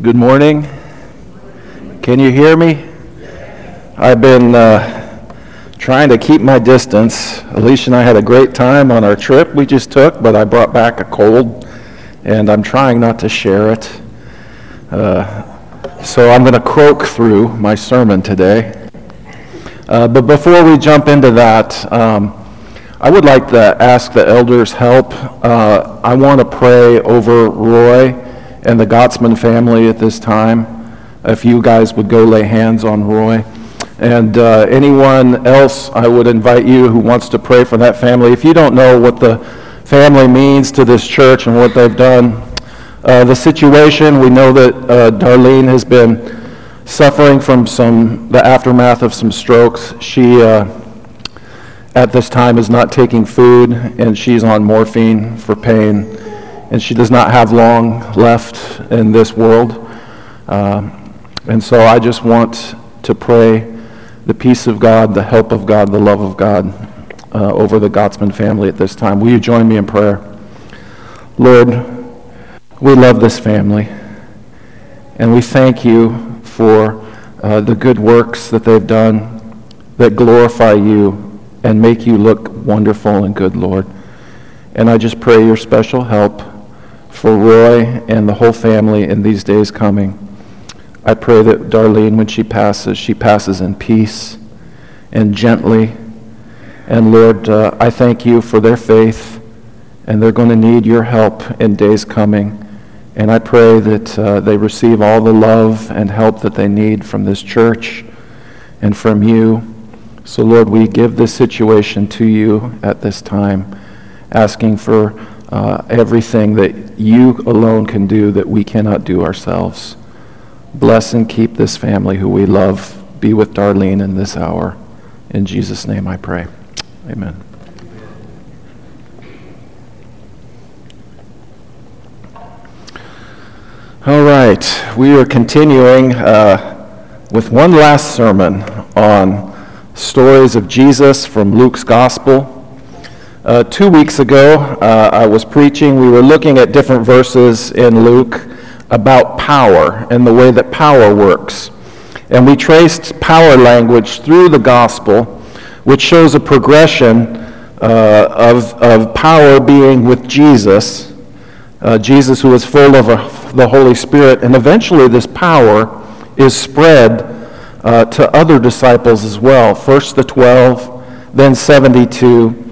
Good morning. Can you hear me? I've been uh, trying to keep my distance. Alicia and I had a great time on our trip we just took, but I brought back a cold, and I'm trying not to share it. Uh, so I'm going to croak through my sermon today. Uh, but before we jump into that, um, I would like to ask the elders' help. Uh, I want to pray over Roy and the Gottsman family at this time. If you guys would go lay hands on Roy. And uh, anyone else, I would invite you who wants to pray for that family. If you don't know what the family means to this church and what they've done, uh, the situation, we know that uh, Darlene has been suffering from some the aftermath of some strokes. She uh, at this time is not taking food and she's on morphine for pain and she does not have long left in this world. Uh, and so I just want to pray the peace of God, the help of God, the love of God uh, over the Gottsman family at this time. Will you join me in prayer? Lord, we love this family, and we thank you for uh, the good works that they've done that glorify you and make you look wonderful and good, Lord. And I just pray your special help for Roy and the whole family in these days coming. I pray that Darlene, when she passes, she passes in peace and gently. And Lord, uh, I thank you for their faith, and they're going to need your help in days coming. And I pray that uh, they receive all the love and help that they need from this church and from you. So, Lord, we give this situation to you at this time, asking for uh, everything that you alone can do that we cannot do ourselves. Bless and keep this family who we love. Be with Darlene in this hour. In Jesus' name I pray. Amen. All right, we are continuing uh, with one last sermon on stories of Jesus from Luke's Gospel. Uh, two weeks ago, uh, I was preaching. We were looking at different verses in Luke about power and the way that power works. And we traced power language through the gospel, which shows a progression uh, of, of power being with Jesus, uh, Jesus who is full of a, the Holy Spirit. And eventually, this power is spread uh, to other disciples as well. First the 12, then 72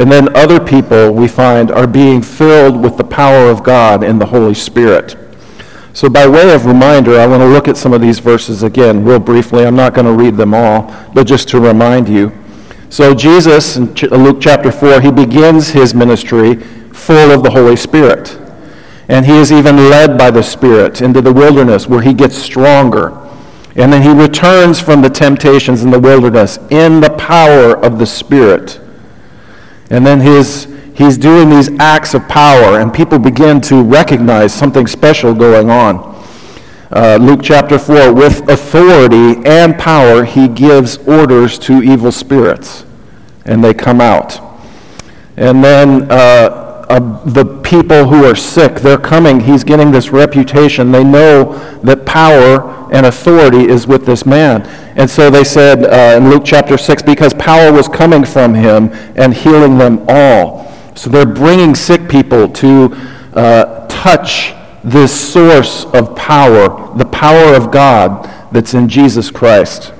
and then other people we find are being filled with the power of God and the Holy Spirit. So, by way of reminder, I want to look at some of these verses again, real briefly. I'm not going to read them all, but just to remind you. So, Jesus, in uh, Luke chapter 4, he begins his ministry full of the Holy Spirit. And he is even led by the Spirit into the wilderness where he gets stronger. And then he returns from the temptations in the wilderness in the power of the Spirit. And then his, he's doing these acts of power, and people begin to recognize something special going on. Uh, Luke chapter 4, with authority and power, he gives orders to evil spirits, and they come out. And then uh, uh, the people who are sick, they're coming. He's getting this reputation. They know that power and authority is with this man. And so they said uh, in Luke chapter 6, because power was coming from him and healing them all. So they're bringing sick people to uh, touch this source of power, the power of God that's in Jesus Christ.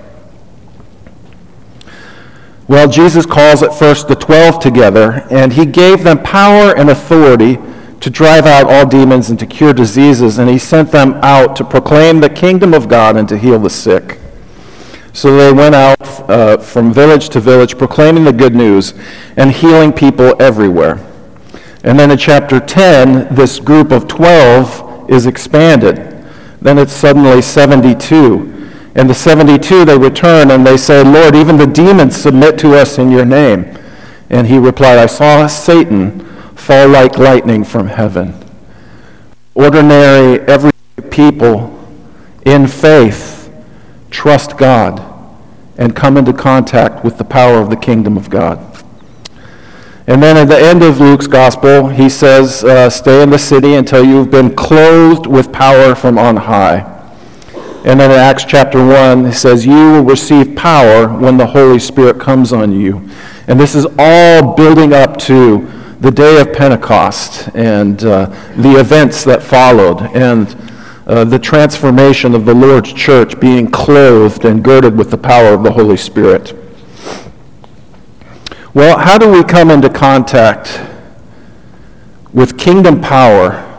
Well, Jesus calls at first the twelve together, and he gave them power and authority to drive out all demons and to cure diseases, and he sent them out to proclaim the kingdom of God and to heal the sick. So they went out uh, from village to village proclaiming the good news and healing people everywhere. And then in chapter 10, this group of 12 is expanded. Then it's suddenly 72. And the 72, they return and they say, Lord, even the demons submit to us in your name. And he replied, I saw Satan fall like lightning from heaven. Ordinary, every people in faith trust God and come into contact with the power of the kingdom of God. And then at the end of Luke's gospel, he says, uh, Stay in the city until you've been clothed with power from on high. And then in Acts chapter 1, he says, You will receive power when the Holy Spirit comes on you. And this is all building up to the day of Pentecost and uh, the events that followed and uh, the transformation of the Lord's church being clothed and girded with the power of the Holy Spirit. Well, how do we come into contact with kingdom power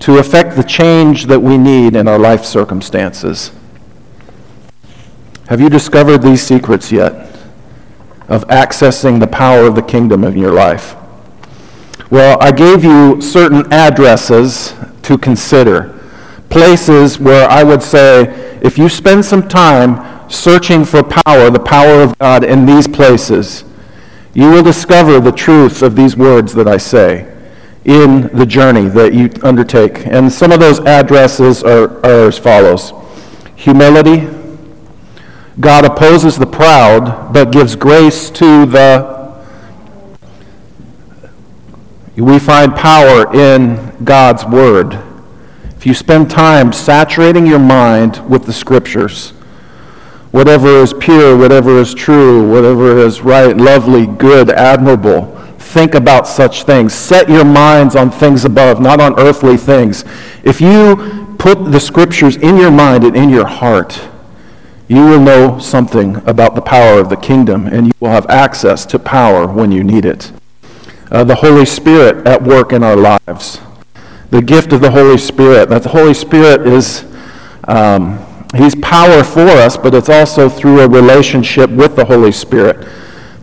to effect the change that we need in our life circumstances? Have you discovered these secrets yet of accessing the power of the kingdom in your life? Well, I gave you certain addresses to consider, places where I would say if you spend some time searching for power, the power of God in these places, you will discover the truth of these words that I say in the journey that you undertake. And some of those addresses are, are as follows humility. God opposes the proud, but gives grace to the. We find power in God's Word. If you spend time saturating your mind with the Scriptures, whatever is pure, whatever is true, whatever is right, lovely, good, admirable. Think about such things. Set your minds on things above, not on earthly things. If you put the scriptures in your mind and in your heart, you will know something about the power of the kingdom, and you will have access to power when you need it. Uh, the Holy Spirit at work in our lives. The gift of the Holy Spirit. That the Holy Spirit is. Um, He's power for us, but it's also through a relationship with the Holy Spirit.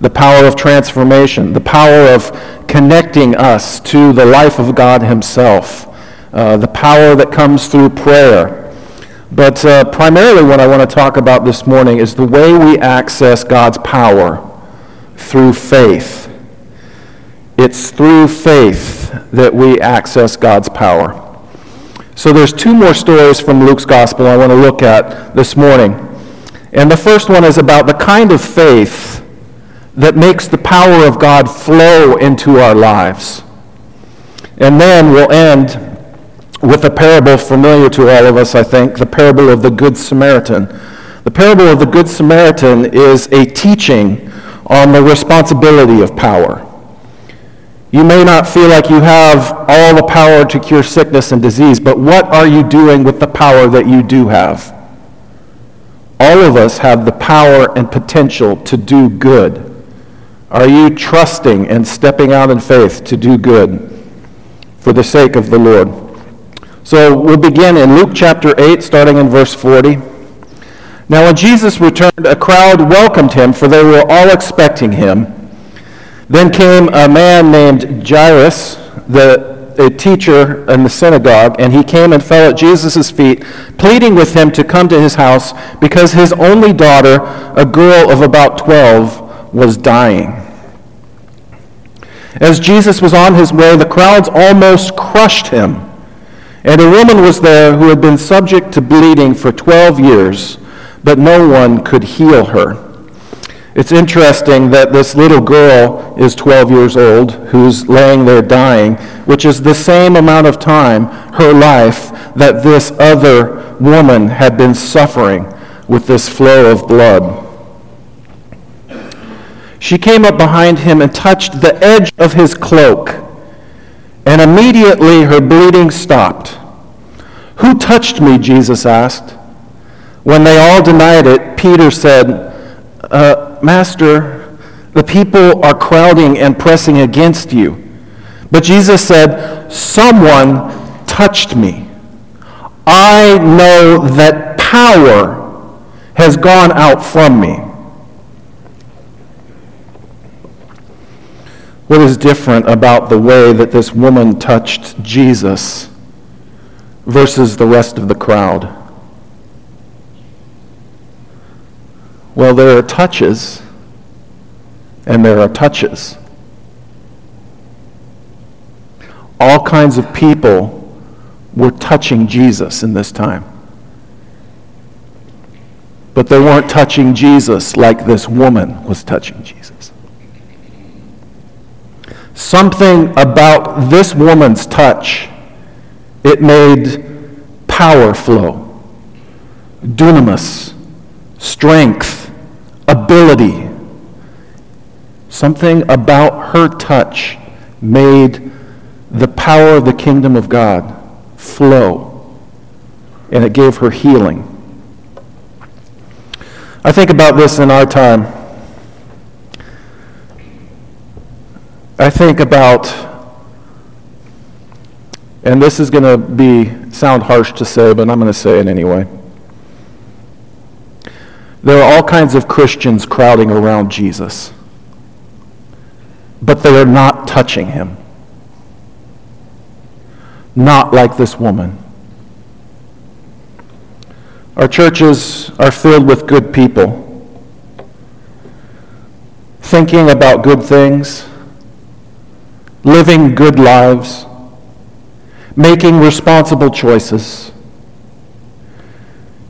The power of transformation, the power of connecting us to the life of God Himself, uh, the power that comes through prayer. But uh, primarily, what I want to talk about this morning is the way we access God's power through faith. It's through faith that we access God's power. So there's two more stories from Luke's gospel I want to look at this morning. And the first one is about the kind of faith that makes the power of God flow into our lives. And then we'll end with a parable familiar to all of us, I think, the parable of the Good Samaritan. The parable of the Good Samaritan is a teaching on the responsibility of power. You may not feel like you have all the power to cure sickness and disease, but what are you doing with the power that you do have? All of us have the power and potential to do good. Are you trusting and stepping out in faith to do good for the sake of the Lord? So we'll begin in Luke chapter 8, starting in verse 40. Now, when Jesus returned, a crowd welcomed him, for they were all expecting him. Then came a man named Jairus, the a teacher in the synagogue, and he came and fell at Jesus' feet, pleading with him to come to his house because his only daughter, a girl of about 12, was dying. As Jesus was on his way, the crowds almost crushed him. And a woman was there who had been subject to bleeding for 12 years, but no one could heal her. It's interesting that this little girl is 12 years old who's laying there dying, which is the same amount of time, her life, that this other woman had been suffering with this flow of blood. She came up behind him and touched the edge of his cloak, and immediately her bleeding stopped. Who touched me? Jesus asked. When they all denied it, Peter said, uh, Master, the people are crowding and pressing against you. But Jesus said, Someone touched me. I know that power has gone out from me. What is different about the way that this woman touched Jesus versus the rest of the crowd? Well, there are touches and there are touches. All kinds of people were touching Jesus in this time. But they weren't touching Jesus like this woman was touching Jesus. Something about this woman's touch, it made power flow, dunamis, strength, ability. Something about her touch made the power of the kingdom of God flow, and it gave her healing. I think about this in our time. I think about, and this is going to be sound harsh to say, but I'm going to say it anyway. There are all kinds of Christians crowding around Jesus, but they are not touching him. Not like this woman. Our churches are filled with good people, thinking about good things living good lives, making responsible choices.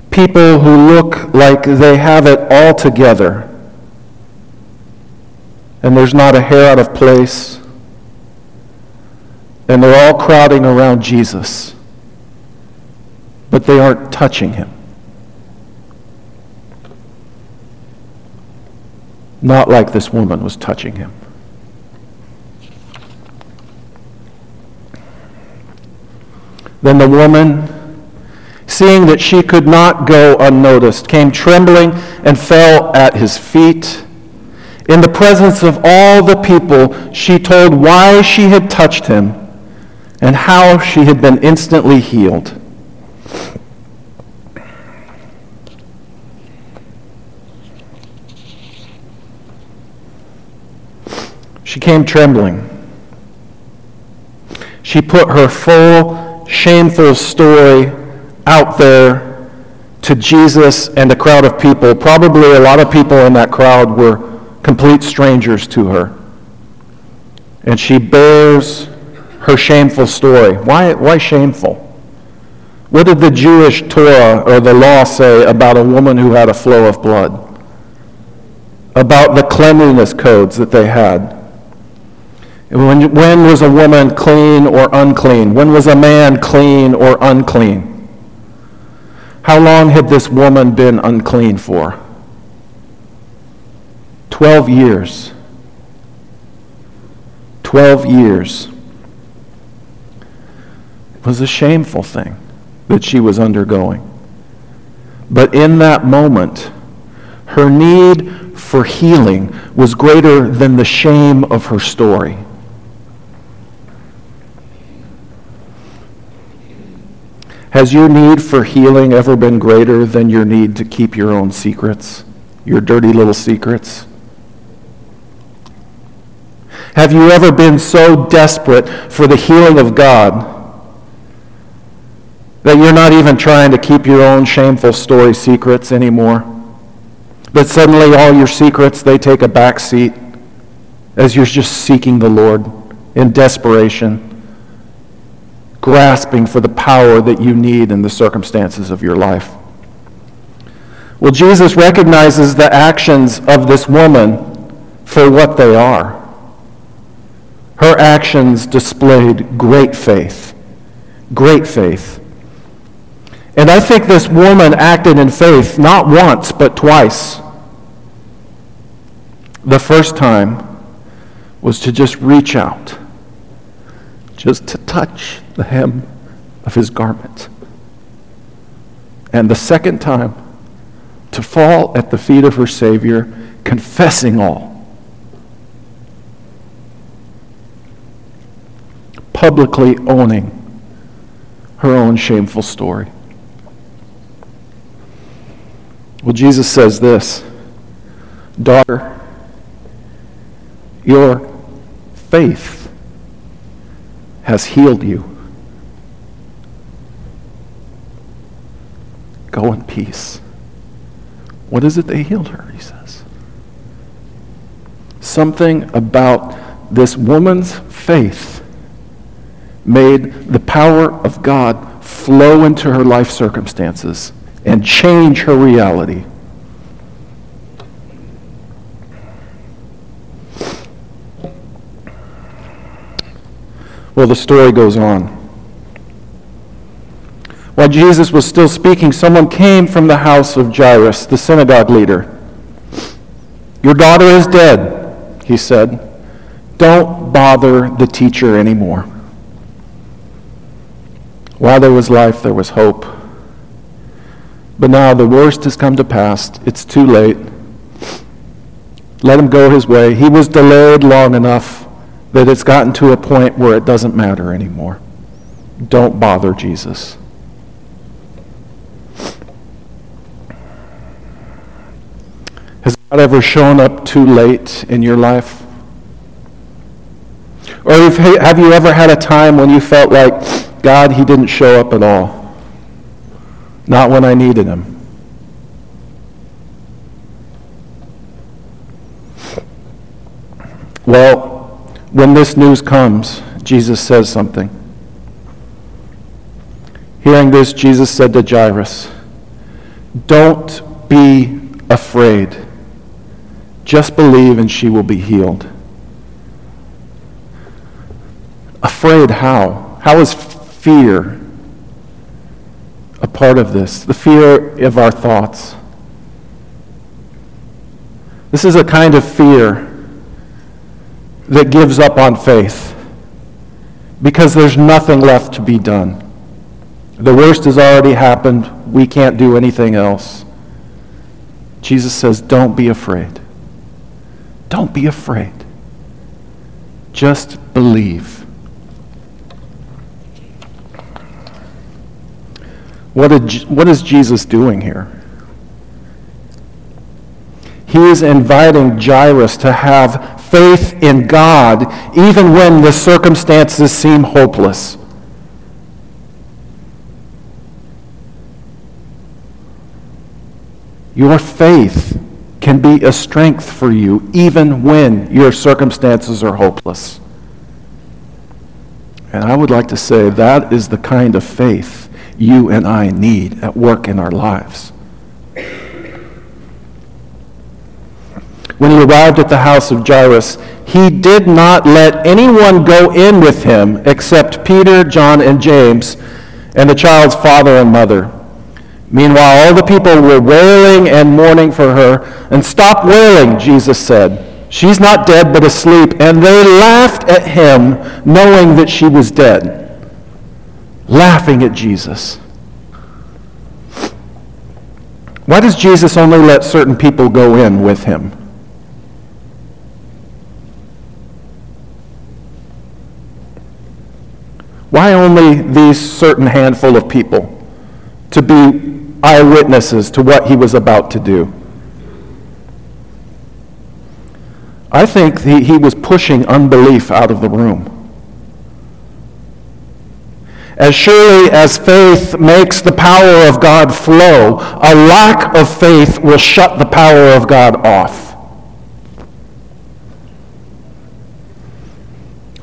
People who look like they have it all together, and there's not a hair out of place, and they're all crowding around Jesus, but they aren't touching him. Not like this woman was touching him. Then the woman, seeing that she could not go unnoticed, came trembling and fell at his feet. In the presence of all the people, she told why she had touched him and how she had been instantly healed. She came trembling. She put her full shameful story out there to Jesus and a crowd of people. Probably a lot of people in that crowd were complete strangers to her. And she bears her shameful story. Why, why shameful? What did the Jewish Torah or the law say about a woman who had a flow of blood? About the cleanliness codes that they had? When, when was a woman clean or unclean? When was a man clean or unclean? How long had this woman been unclean for? Twelve years. Twelve years. It was a shameful thing that she was undergoing. But in that moment, her need for healing was greater than the shame of her story. Has your need for healing ever been greater than your need to keep your own secrets, your dirty little secrets? Have you ever been so desperate for the healing of God that you're not even trying to keep your own shameful story secrets anymore? But suddenly all your secrets, they take a back seat as you're just seeking the Lord in desperation grasping for the power that you need in the circumstances of your life. Well, Jesus recognizes the actions of this woman for what they are. Her actions displayed great faith. Great faith. And I think this woman acted in faith not once, but twice. The first time was to just reach out just to touch the hem of his garment. And the second time, to fall at the feet of her Savior, confessing all. Publicly owning her own shameful story. Well, Jesus says this Daughter, your faith has healed you. Go in peace. What is it they healed her, he says? Something about this woman's faith made the power of God flow into her life circumstances and change her reality. Well, the story goes on. While Jesus was still speaking, someone came from the house of Jairus, the synagogue leader. Your daughter is dead, he said. Don't bother the teacher anymore. While there was life, there was hope. But now the worst has come to pass. It's too late. Let him go his way. He was delayed long enough that it's gotten to a point where it doesn't matter anymore. Don't bother Jesus. Has God ever shown up too late in your life? Or have you ever had a time when you felt like, God, he didn't show up at all? Not when I needed him. Well, when this news comes, Jesus says something. Hearing this, Jesus said to Jairus, Don't be afraid. Just believe and she will be healed. Afraid how? How is fear a part of this? The fear of our thoughts. This is a kind of fear that gives up on faith because there's nothing left to be done. The worst has already happened. We can't do anything else. Jesus says, Don't be afraid. Don't be afraid. Just believe. What, did, what is Jesus doing here? He is inviting Jairus to have faith in God even when the circumstances seem hopeless. Your faith can be a strength for you even when your circumstances are hopeless. And I would like to say that is the kind of faith you and I need at work in our lives. When he arrived at the house of Jairus, he did not let anyone go in with him except Peter, John, and James, and the child's father and mother. Meanwhile, all the people were wailing and mourning for her. And stop wailing, Jesus said. She's not dead, but asleep. And they laughed at him, knowing that she was dead. Laughing at Jesus. Why does Jesus only let certain people go in with him? Why only these certain handful of people to be eyewitnesses to what he was about to do? I think he, he was pushing unbelief out of the room. As surely as faith makes the power of God flow, a lack of faith will shut the power of God off.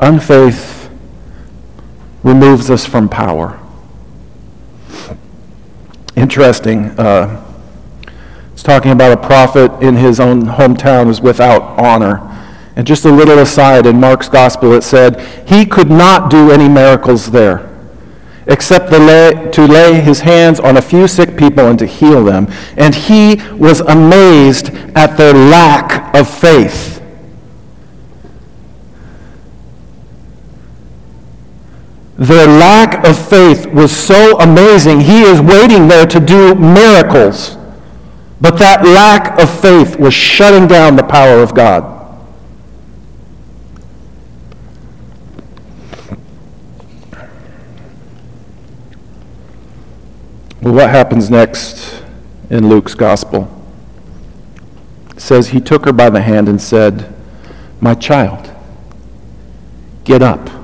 Unfaith removes us from power. Interesting. Uh, it's talking about a prophet in his own hometown is without honor. And just a little aside, in Mark's gospel it said, he could not do any miracles there except lay, to lay his hands on a few sick people and to heal them. And he was amazed at their lack of faith. Their lack of faith was so amazing. He is waiting there to do miracles. But that lack of faith was shutting down the power of God. Well, what happens next in Luke's gospel? It says he took her by the hand and said, My child, get up.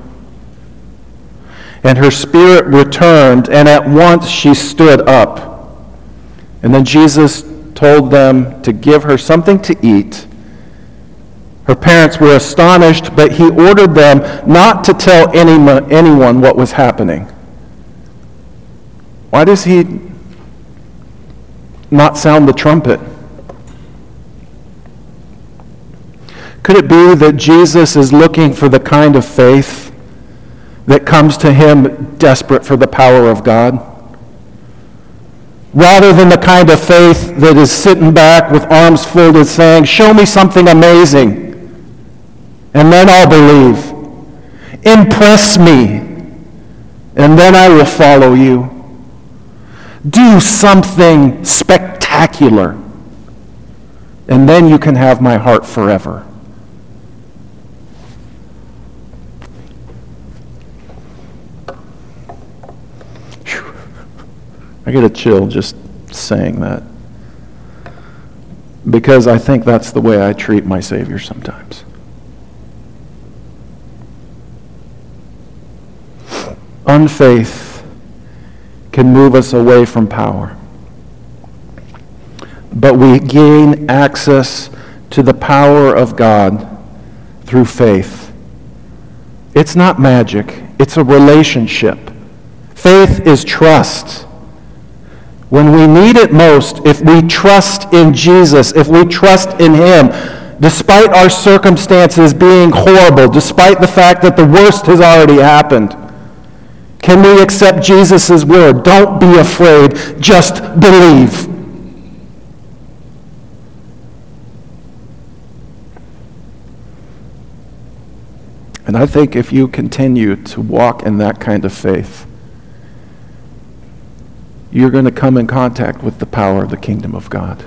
And her spirit returned, and at once she stood up. And then Jesus told them to give her something to eat. Her parents were astonished, but he ordered them not to tell anyone what was happening. Why does he not sound the trumpet? Could it be that Jesus is looking for the kind of faith that comes to him desperate for the power of God. Rather than the kind of faith that is sitting back with arms folded saying, Show me something amazing, and then I'll believe. Impress me, and then I will follow you. Do something spectacular, and then you can have my heart forever. I get a chill just saying that. Because I think that's the way I treat my Savior sometimes. Unfaith can move us away from power. But we gain access to the power of God through faith. It's not magic, it's a relationship. Faith is trust. When we need it most, if we trust in Jesus, if we trust in Him, despite our circumstances being horrible, despite the fact that the worst has already happened, can we accept Jesus' word? Don't be afraid, just believe. And I think if you continue to walk in that kind of faith, you're going to come in contact with the power of the kingdom of God.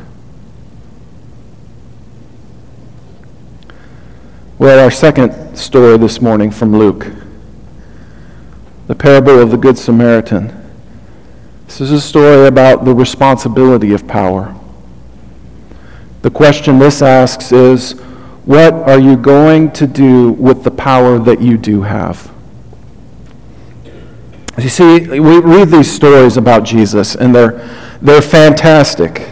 Well, our second story this morning from Luke, the parable of the Good Samaritan. This is a story about the responsibility of power. The question this asks is what are you going to do with the power that you do have? You see, we read these stories about Jesus, and they're, they're fantastic.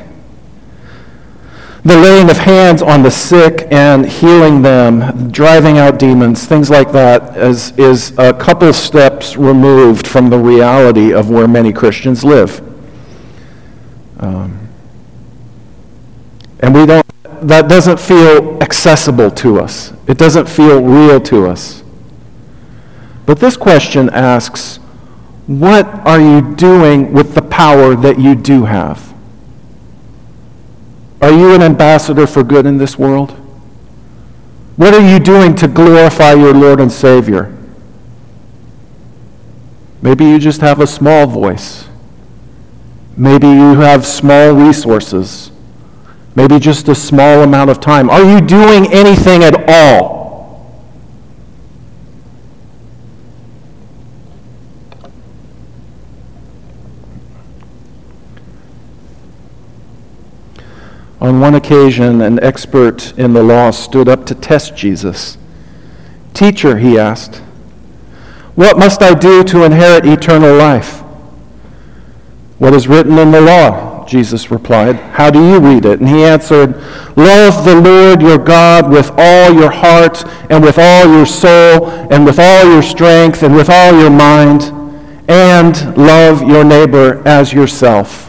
The laying of hands on the sick and healing them, driving out demons, things like that, is, is a couple steps removed from the reality of where many Christians live. Um, and we don't, that doesn't feel accessible to us. It doesn't feel real to us. But this question asks, what are you doing with the power that you do have? Are you an ambassador for good in this world? What are you doing to glorify your Lord and Savior? Maybe you just have a small voice. Maybe you have small resources. Maybe just a small amount of time. Are you doing anything at all? On one occasion, an expert in the law stood up to test Jesus. Teacher, he asked, what must I do to inherit eternal life? What is written in the law? Jesus replied. How do you read it? And he answered, Love the Lord your God with all your heart and with all your soul and with all your strength and with all your mind, and love your neighbor as yourself.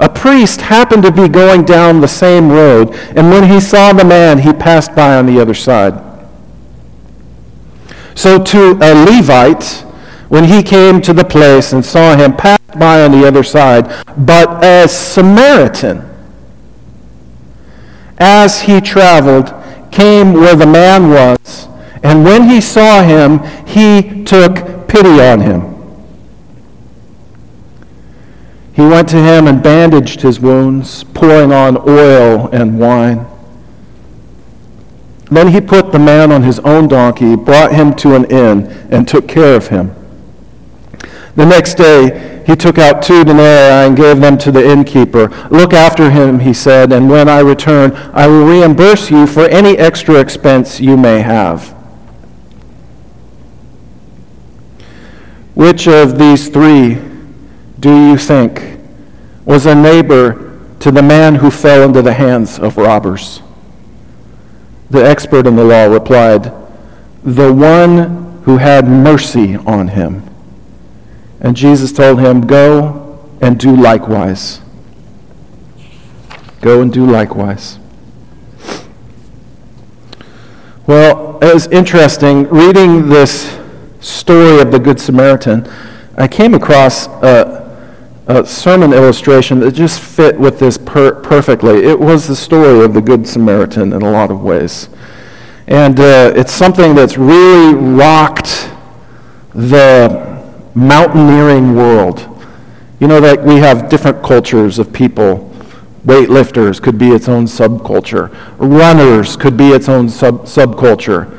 A priest happened to be going down the same road, and when he saw the man, he passed by on the other side. So to a Levite, when he came to the place and saw him, passed by on the other side, but a Samaritan, as he traveled, came where the man was, and when he saw him, he took pity on him. He went to him and bandaged his wounds, pouring on oil and wine. Then he put the man on his own donkey, brought him to an inn, and took care of him. The next day, he took out two denarii and gave them to the innkeeper. Look after him, he said, and when I return, I will reimburse you for any extra expense you may have. Which of these three do you think was a neighbor to the man who fell into the hands of robbers? The expert in the law replied, The one who had mercy on him. And Jesus told him, Go and do likewise. Go and do likewise. Well, it was interesting reading this story of the Good Samaritan. I came across a, sermon illustration that just fit with this per- perfectly. It was the story of the Good Samaritan in a lot of ways. And uh, it's something that's really rocked the mountaineering world. You know that we have different cultures of people Weightlifters could be its own subculture. Runners could be its own sub- subculture.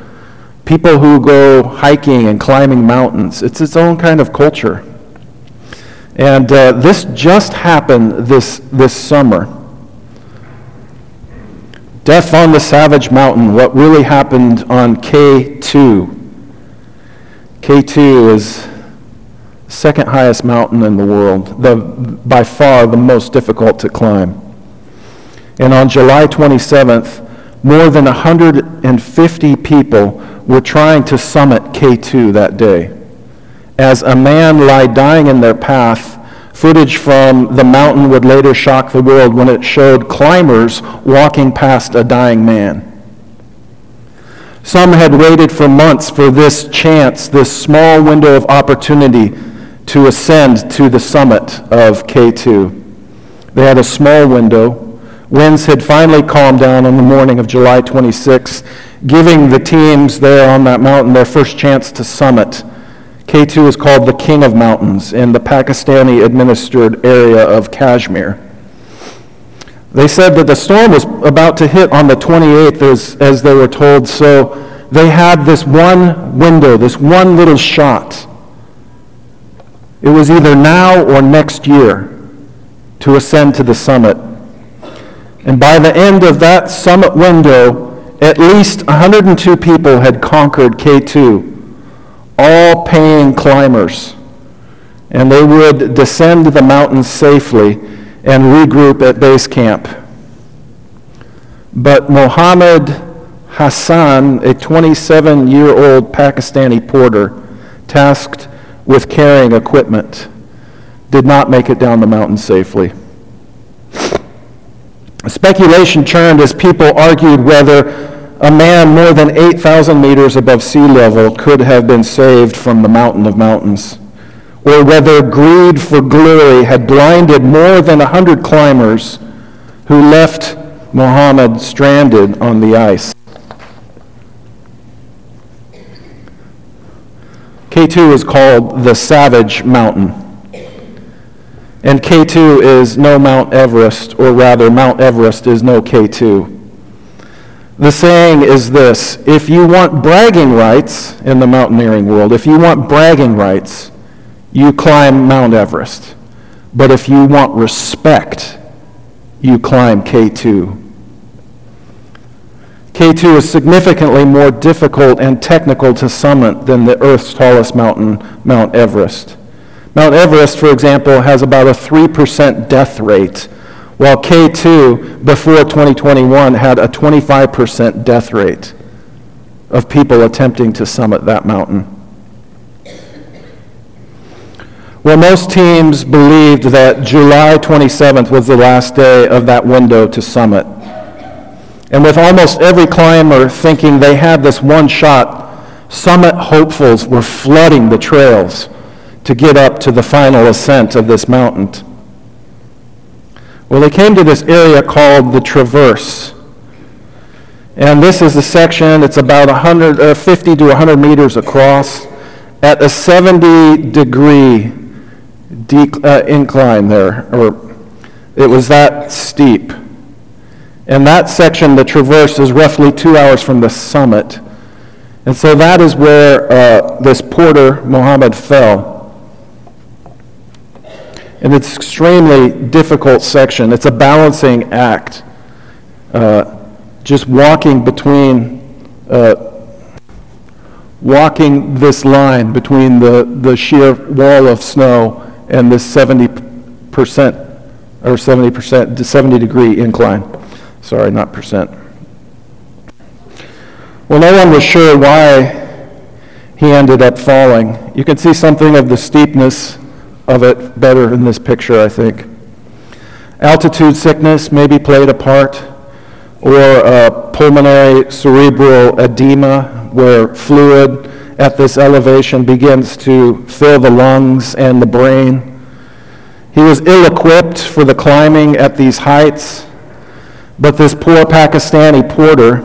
People who go hiking and climbing mountains, it's its own kind of culture. And uh, this just happened this, this summer. Death on the Savage Mountain, what really happened on K2. K2 is second highest mountain in the world, the, by far the most difficult to climb. And on July 27th, more than 150 people were trying to summit K2 that day. As a man lay dying in their path, footage from the mountain would later shock the world when it showed climbers walking past a dying man. Some had waited for months for this chance, this small window of opportunity to ascend to the summit of K2. They had a small window Winds had finally calmed down on the morning of July 26, giving the teams there on that mountain their first chance to summit. K2 is called the King of Mountains in the Pakistani administered area of Kashmir. They said that the storm was about to hit on the 28th as, as they were told, so they had this one window, this one little shot. It was either now or next year to ascend to the summit. And by the end of that summit window, at least 102 people had conquered K2, all paying climbers. And they would descend the mountain safely and regroup at base camp. But Mohammed Hassan, a 27 year old Pakistani porter tasked with carrying equipment, did not make it down the mountain safely. Speculation churned as people argued whether a man more than 8,000 meters above sea level could have been saved from the mountain of mountains, or whether greed for glory had blinded more than 100 climbers who left Muhammad stranded on the ice. K2 is called the Savage Mountain. And K2 is no Mount Everest, or rather, Mount Everest is no K2. The saying is this if you want bragging rights in the mountaineering world, if you want bragging rights, you climb Mount Everest. But if you want respect, you climb K2. K2 is significantly more difficult and technical to summit than the Earth's tallest mountain, Mount Everest. Mount Everest, for example, has about a 3% death rate, while K2 before 2021 had a 25% death rate of people attempting to summit that mountain. Well, most teams believed that July 27th was the last day of that window to summit. And with almost every climber thinking they had this one shot, summit hopefuls were flooding the trails to get up to the final ascent of this mountain. Well, they came to this area called the Traverse. And this is a section, it's about 100, uh, 50 to 100 meters across at a 70 degree de- uh, incline there, or it was that steep. And that section, the Traverse, is roughly two hours from the summit. And so that is where uh, this porter, Muhammad, fell. And it's extremely difficult section. It's a balancing act. Uh, just walking between uh, walking this line between the, the sheer wall of snow and this 70% or 70% to 70 degree incline. Sorry, not percent. Well, no one was sure why he ended up falling. You can see something of the steepness of it better in this picture, I think. Altitude sickness maybe played a part, or pulmonary cerebral edema, where fluid at this elevation begins to fill the lungs and the brain. He was ill equipped for the climbing at these heights, but this poor Pakistani porter,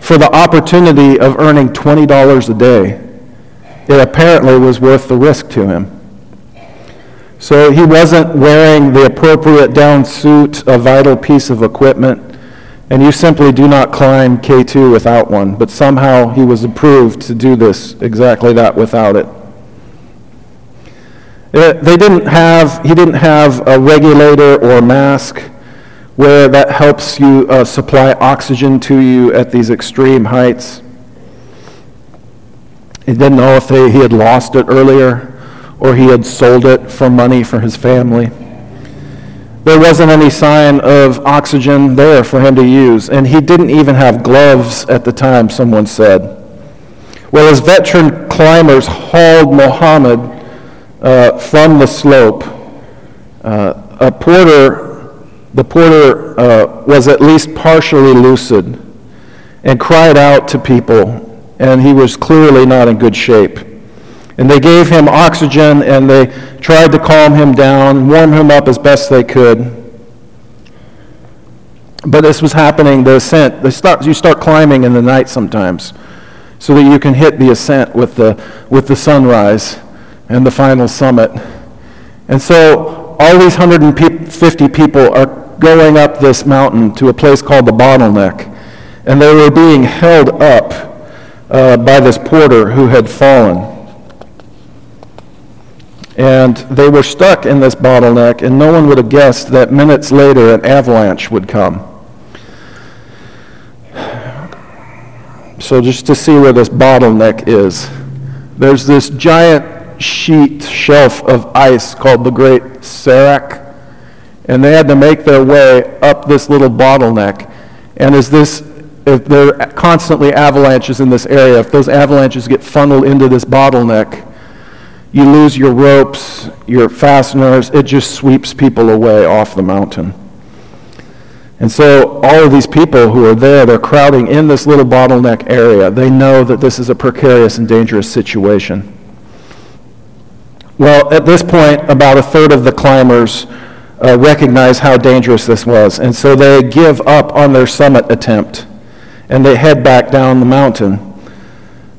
for the opportunity of earning $20 a day, it apparently was worth the risk to him. So he wasn't wearing the appropriate down suit, a vital piece of equipment, and you simply do not climb K2 without one, but somehow he was approved to do this exactly that without it. it they didn't have, he didn't have a regulator or mask where that helps you uh, supply oxygen to you at these extreme heights. He didn't know if they, he had lost it earlier or he had sold it for money for his family. There wasn't any sign of oxygen there for him to use, and he didn't even have gloves at the time, someone said. Well, as veteran climbers hauled Muhammad uh, from the slope, uh, a porter, the porter uh, was at least partially lucid and cried out to people, and he was clearly not in good shape. And they gave him oxygen and they tried to calm him down, warm him up as best they could. But this was happening, the ascent. They start, you start climbing in the night sometimes so that you can hit the ascent with the, with the sunrise and the final summit. And so all these 150 people are going up this mountain to a place called the bottleneck. And they were being held up uh, by this porter who had fallen. And they were stuck in this bottleneck, and no one would have guessed that minutes later an avalanche would come. So, just to see where this bottleneck is, there's this giant sheet shelf of ice called the Great Serac, and they had to make their way up this little bottleneck. And as this, if there are constantly avalanches in this area, if those avalanches get funneled into this bottleneck, you lose your ropes, your fasteners, it just sweeps people away off the mountain. And so all of these people who are there, they're crowding in this little bottleneck area. They know that this is a precarious and dangerous situation. Well, at this point, about a third of the climbers uh, recognize how dangerous this was. And so they give up on their summit attempt and they head back down the mountain.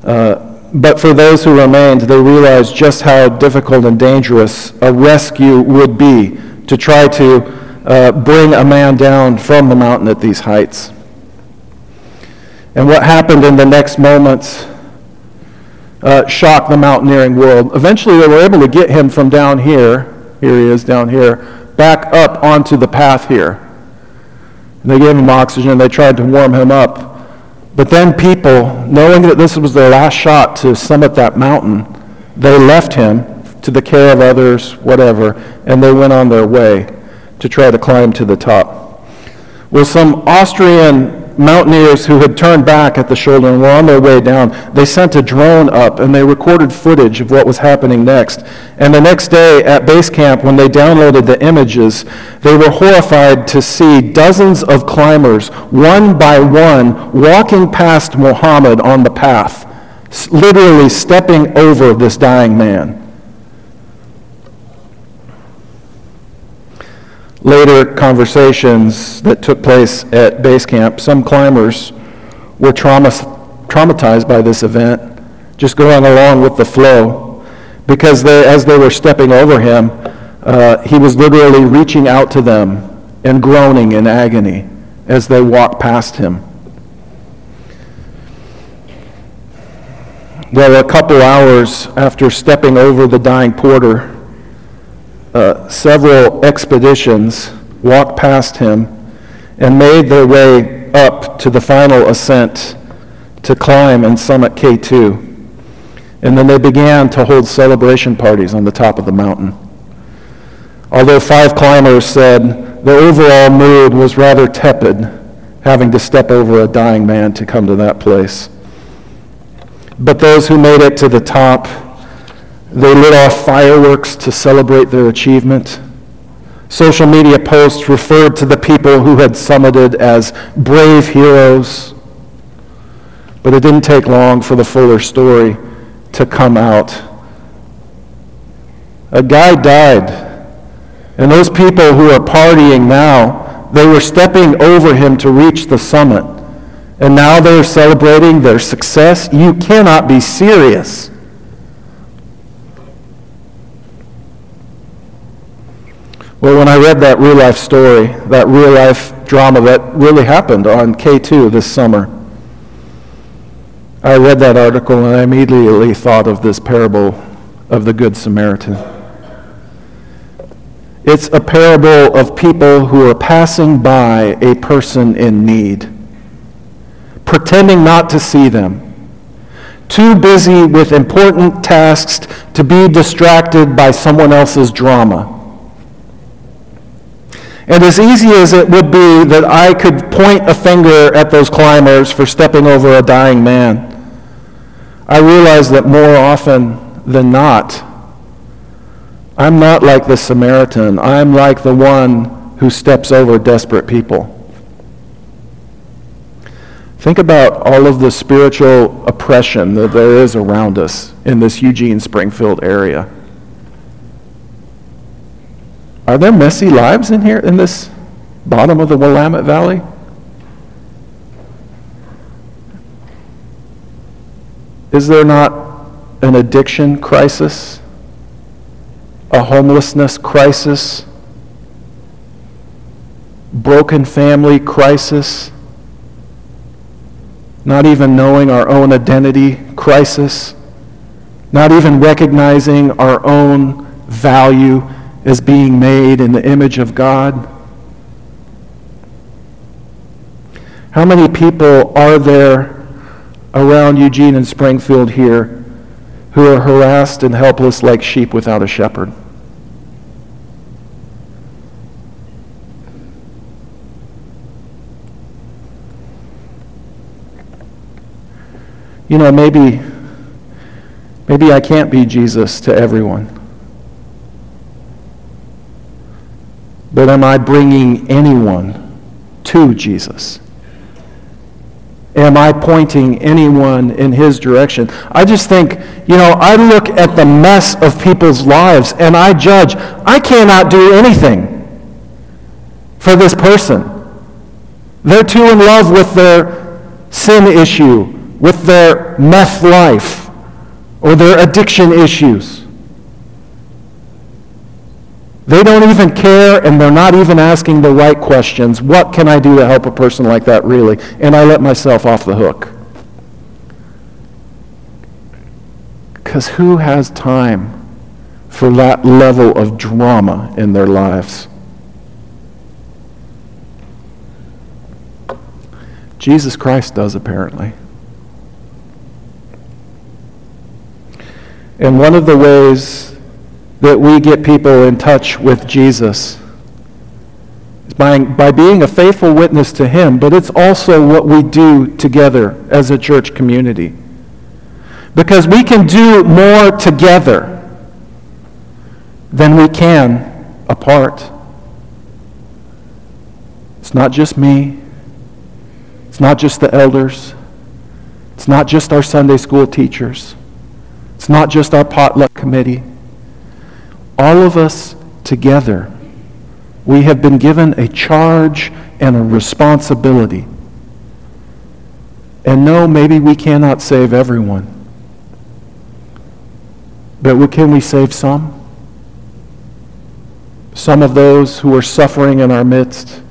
Uh, but for those who remained, they realized just how difficult and dangerous a rescue would be to try to uh, bring a man down from the mountain at these heights. And what happened in the next moments uh, shocked the mountaineering world. Eventually, they were able to get him from down here, here he is down here, back up onto the path here. And they gave him oxygen, they tried to warm him up. But then people, knowing that this was their last shot to summit that mountain, they left him to the care of others, whatever, and they went on their way to try to climb to the top. Well, some Austrian mountaineers who had turned back at the shoulder and were on their way down, they sent a drone up and they recorded footage of what was happening next. And the next day at base camp, when they downloaded the images, they were horrified to see dozens of climbers, one by one, walking past Muhammad on the path, literally stepping over this dying man. Later conversations that took place at base camp, some climbers were trauma, traumatized by this event, just going along with the flow, because they, as they were stepping over him, uh, he was literally reaching out to them and groaning in agony as they walked past him. Well, a couple hours after stepping over the dying porter, uh, several expeditions walked past him and made their way up to the final ascent to climb and summit K2. And then they began to hold celebration parties on the top of the mountain. Although five climbers said the overall mood was rather tepid, having to step over a dying man to come to that place. But those who made it to the top, they lit off fireworks to celebrate their achievement. Social media posts referred to the people who had summited as brave heroes. But it didn't take long for the fuller story to come out. A guy died. And those people who are partying now, they were stepping over him to reach the summit. And now they're celebrating their success. You cannot be serious. Well, when I read that real life story, that real life drama that really happened on K2 this summer, I read that article and I immediately thought of this parable of the Good Samaritan. It's a parable of people who are passing by a person in need, pretending not to see them, too busy with important tasks to be distracted by someone else's drama. And as easy as it would be that I could point a finger at those climbers for stepping over a dying man, I realize that more often than not, I'm not like the Samaritan. I'm like the one who steps over desperate people. Think about all of the spiritual oppression that there is around us in this Eugene Springfield area. Are there messy lives in here, in this bottom of the Willamette Valley? Is there not an addiction crisis? A homelessness crisis? Broken family crisis? Not even knowing our own identity crisis? Not even recognizing our own value as being made in the image of God? How many people are there around Eugene and Springfield here who are harassed and helpless like sheep without a shepherd? You know, maybe maybe I can't be Jesus to everyone. But am I bringing anyone to Jesus? Am I pointing anyone in his direction? I just think, you know, I look at the mess of people's lives and I judge, I cannot do anything for this person. They're too in love with their sin issue, with their meth life, or their addiction issues. They don't even care and they're not even asking the right questions. What can I do to help a person like that really? And I let myself off the hook. Because who has time for that level of drama in their lives? Jesus Christ does, apparently. And one of the ways that we get people in touch with Jesus. It's by, by being a faithful witness to Him, but it's also what we do together as a church community. Because we can do more together than we can apart. It's not just me. It's not just the elders. It's not just our Sunday school teachers. It's not just our potluck committee all of us together, we have been given a charge and a responsibility. And no, maybe we cannot save everyone. But can we save some? Some of those who are suffering in our midst.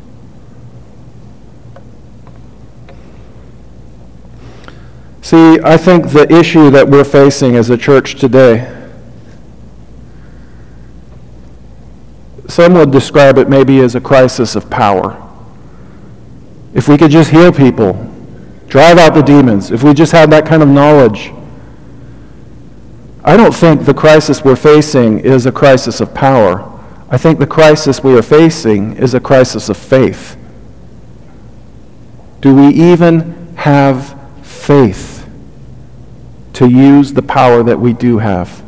See, I think the issue that we're facing as a church today some would describe it maybe as a crisis of power. If we could just heal people, drive out the demons, if we just had that kind of knowledge. I don't think the crisis we're facing is a crisis of power. I think the crisis we are facing is a crisis of faith. Do we even have faith to use the power that we do have?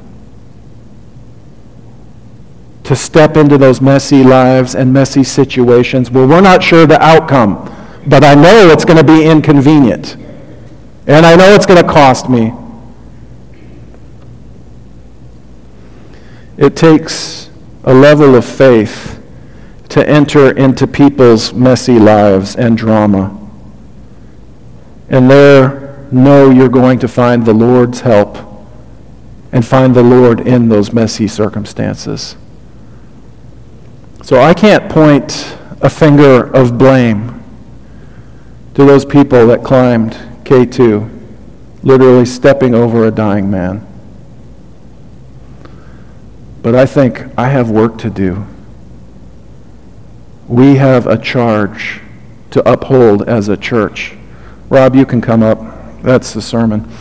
To step into those messy lives and messy situations where we're not sure the outcome, but I know it's going to be inconvenient. And I know it's going to cost me. It takes a level of faith to enter into people's messy lives and drama. And there, know you're going to find the Lord's help and find the Lord in those messy circumstances. So I can't point a finger of blame to those people that climbed K2, literally stepping over a dying man. But I think I have work to do. We have a charge to uphold as a church. Rob, you can come up. That's the sermon.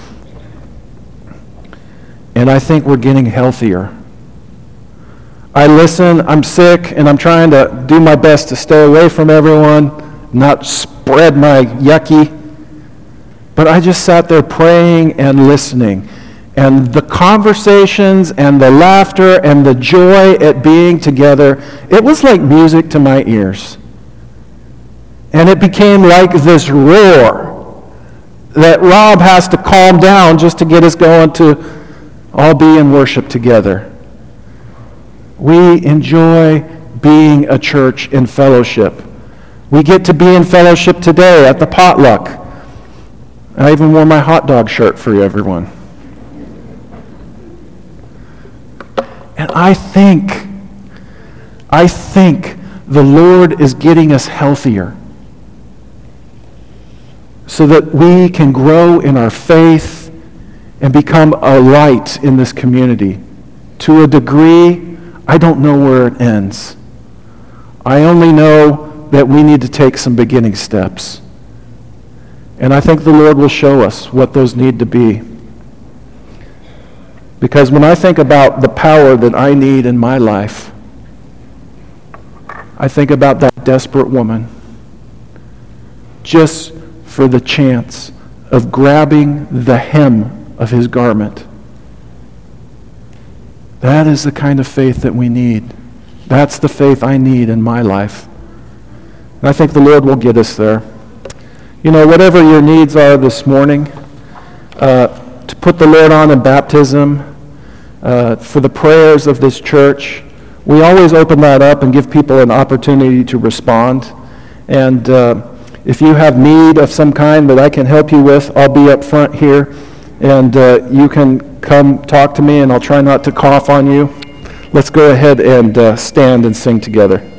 And I think we're getting healthier. I listen, I'm sick, and I'm trying to do my best to stay away from everyone, not spread my yucky. But I just sat there praying and listening and the conversations and the laughter and the joy at being together, it was like music to my ears. And it became like this roar that Rob has to calm down just to get us going to all be in worship together. We enjoy being a church in fellowship. We get to be in fellowship today at the potluck. I even wore my hot dog shirt for you, everyone. And I think, I think the Lord is getting us healthier so that we can grow in our faith and become a light in this community. To a degree, I don't know where it ends. I only know that we need to take some beginning steps. And I think the Lord will show us what those need to be. Because when I think about the power that I need in my life, I think about that desperate woman just for the chance of grabbing the hem of his garment. That is the kind of faith that we need. That's the faith I need in my life. And I think the Lord will get us there. You know, whatever your needs are this morning, uh, to put the Lord on in baptism, uh, for the prayers of this church. We always open that up and give people an opportunity to respond. And uh, if you have need of some kind that I can help you with, I'll be up front here. And uh, you can come talk to me, and I'll try not to cough on you. Let's go ahead and uh, stand and sing together.